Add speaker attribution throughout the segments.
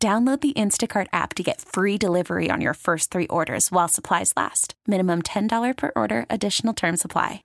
Speaker 1: Download the Instacart app to get free delivery on your first three orders while supplies last. Minimum $10 per order, additional term supply.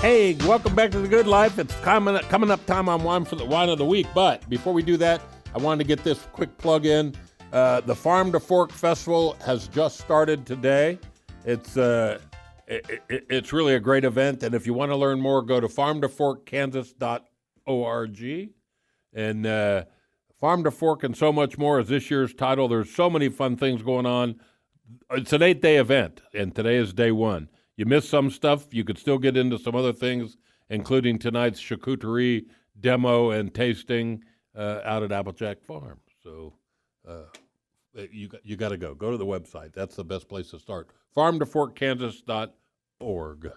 Speaker 2: Hey, welcome back to the Good Life. It's coming coming up time on wine for the wine of the week. But before we do that, I wanted to get this quick plug in. Uh, the Farm to Fork Festival has just started today. It's uh, it, it, it's really a great event, and if you want to learn more, go to farmtoforkkansas.org. And uh, Farm to Fork and so much more is this year's title. There's so many fun things going on. It's an eight day event, and today is day one. You missed some stuff, you could still get into some other things, including tonight's charcuterie demo and tasting uh, out at Applejack Farm. So uh, you you got to go. Go to the website. That's the best place to start. Farmtoforkkansas.org.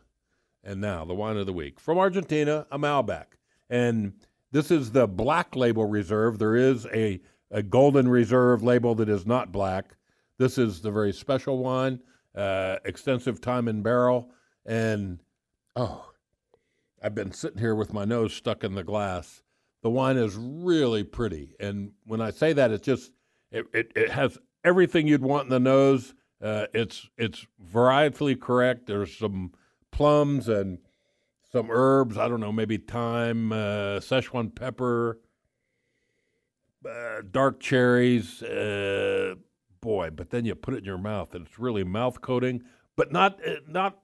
Speaker 2: And now the wine of the week from Argentina, a Malbec, and this is the black label reserve. There is a a golden reserve label that is not black. This is the very special wine, uh, extensive time in barrel, and oh, I've been sitting here with my nose stuck in the glass the wine is really pretty. And when I say that, it's just it, it, it has everything you'd want in the nose. Uh, it's it's varietally correct. There's some plums and some herbs. I don't know, maybe thyme, uh, Szechuan pepper, uh, dark cherries. Uh, boy, but then you put it in your mouth, and it's really mouth coating, but not uh, not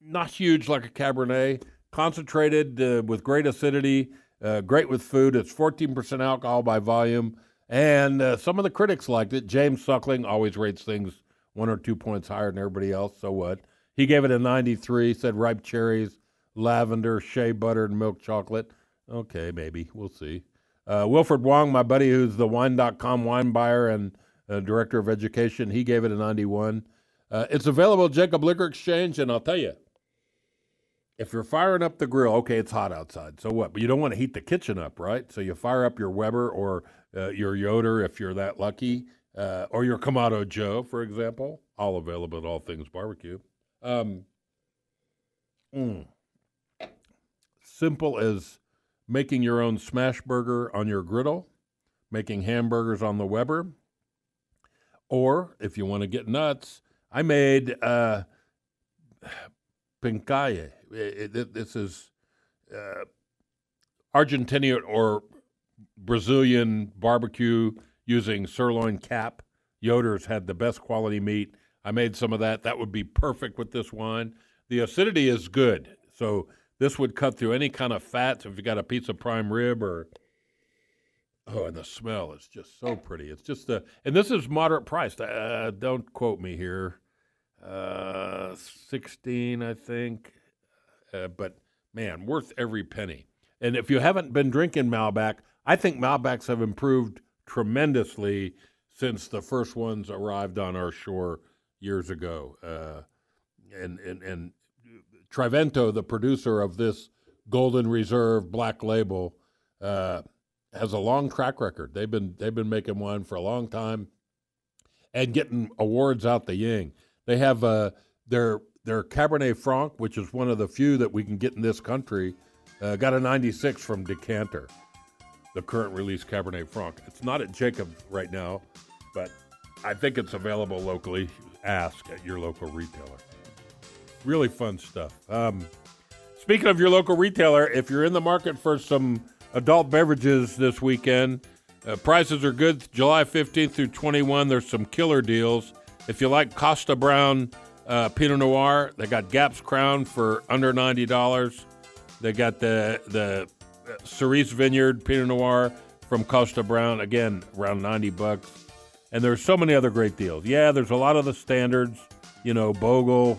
Speaker 2: not huge like a Cabernet. Concentrated uh, with great acidity uh, great with food. It's 14% alcohol by volume. And uh, some of the critics liked it. James Suckling always rates things one or two points higher than everybody else. So what? He gave it a 93, said ripe cherries, lavender, shea butter, and milk chocolate. Okay, maybe. We'll see. Uh, Wilfred Wong, my buddy who's the wine.com wine buyer and uh, director of education, he gave it a 91. Uh, it's available at Jacob Liquor Exchange, and I'll tell you, if you're firing up the grill, okay, it's hot outside. So what? But you don't want to heat the kitchen up, right? So you fire up your Weber or uh, your Yoder if you're that lucky, uh, or your Kamado Joe, for example. All available at All Things Barbecue. Um, mm, simple as making your own smash burger on your griddle, making hamburgers on the Weber, or if you want to get nuts, I made uh, picanha it, it, this is uh, Argentinian or Brazilian barbecue using sirloin cap. Yoder's had the best quality meat. I made some of that. That would be perfect with this wine. The acidity is good, so this would cut through any kind of fats. If you got a piece of prime rib or oh, and the smell is just so pretty. It's just a and this is moderate priced. Uh, don't quote me here. Uh, sixteen, I think uh, but man, worth every penny. And if you haven't been drinking Malbec, I think Malbecs have improved tremendously since the first ones arrived on our shore years ago. Uh, and, and, and Trivento, the producer of this Golden Reserve Black Label, uh, has a long track record. They've been they've been making wine for a long time, and getting awards out the ying. They have uh, their their Cabernet Franc, which is one of the few that we can get in this country, uh, got a 96 from Decanter, the current release Cabernet Franc. It's not at Jacob right now, but I think it's available locally. Ask at your local retailer. Really fun stuff. Um, speaking of your local retailer, if you're in the market for some adult beverages this weekend, uh, prices are good. July 15th through 21, there's some killer deals. If you like Kosta Browne uh, Pinot Noir. They got Gap's Crown for under ninety dollars. They got the the Cerise Vineyard Pinot Noir from Kosta Browne, again around ninety bucks. And there's so many other great deals. Yeah, there's a lot of the standards. You know, Bogle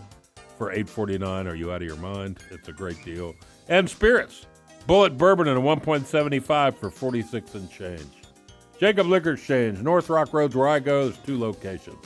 Speaker 2: for eight forty nine. Are you out of your mind? It's a great deal. And spirits, Bulleit Bourbon at one point seventy five for forty six and change. Jacob Liquor Exchange, North Rock Roads, where I go. There's two locations.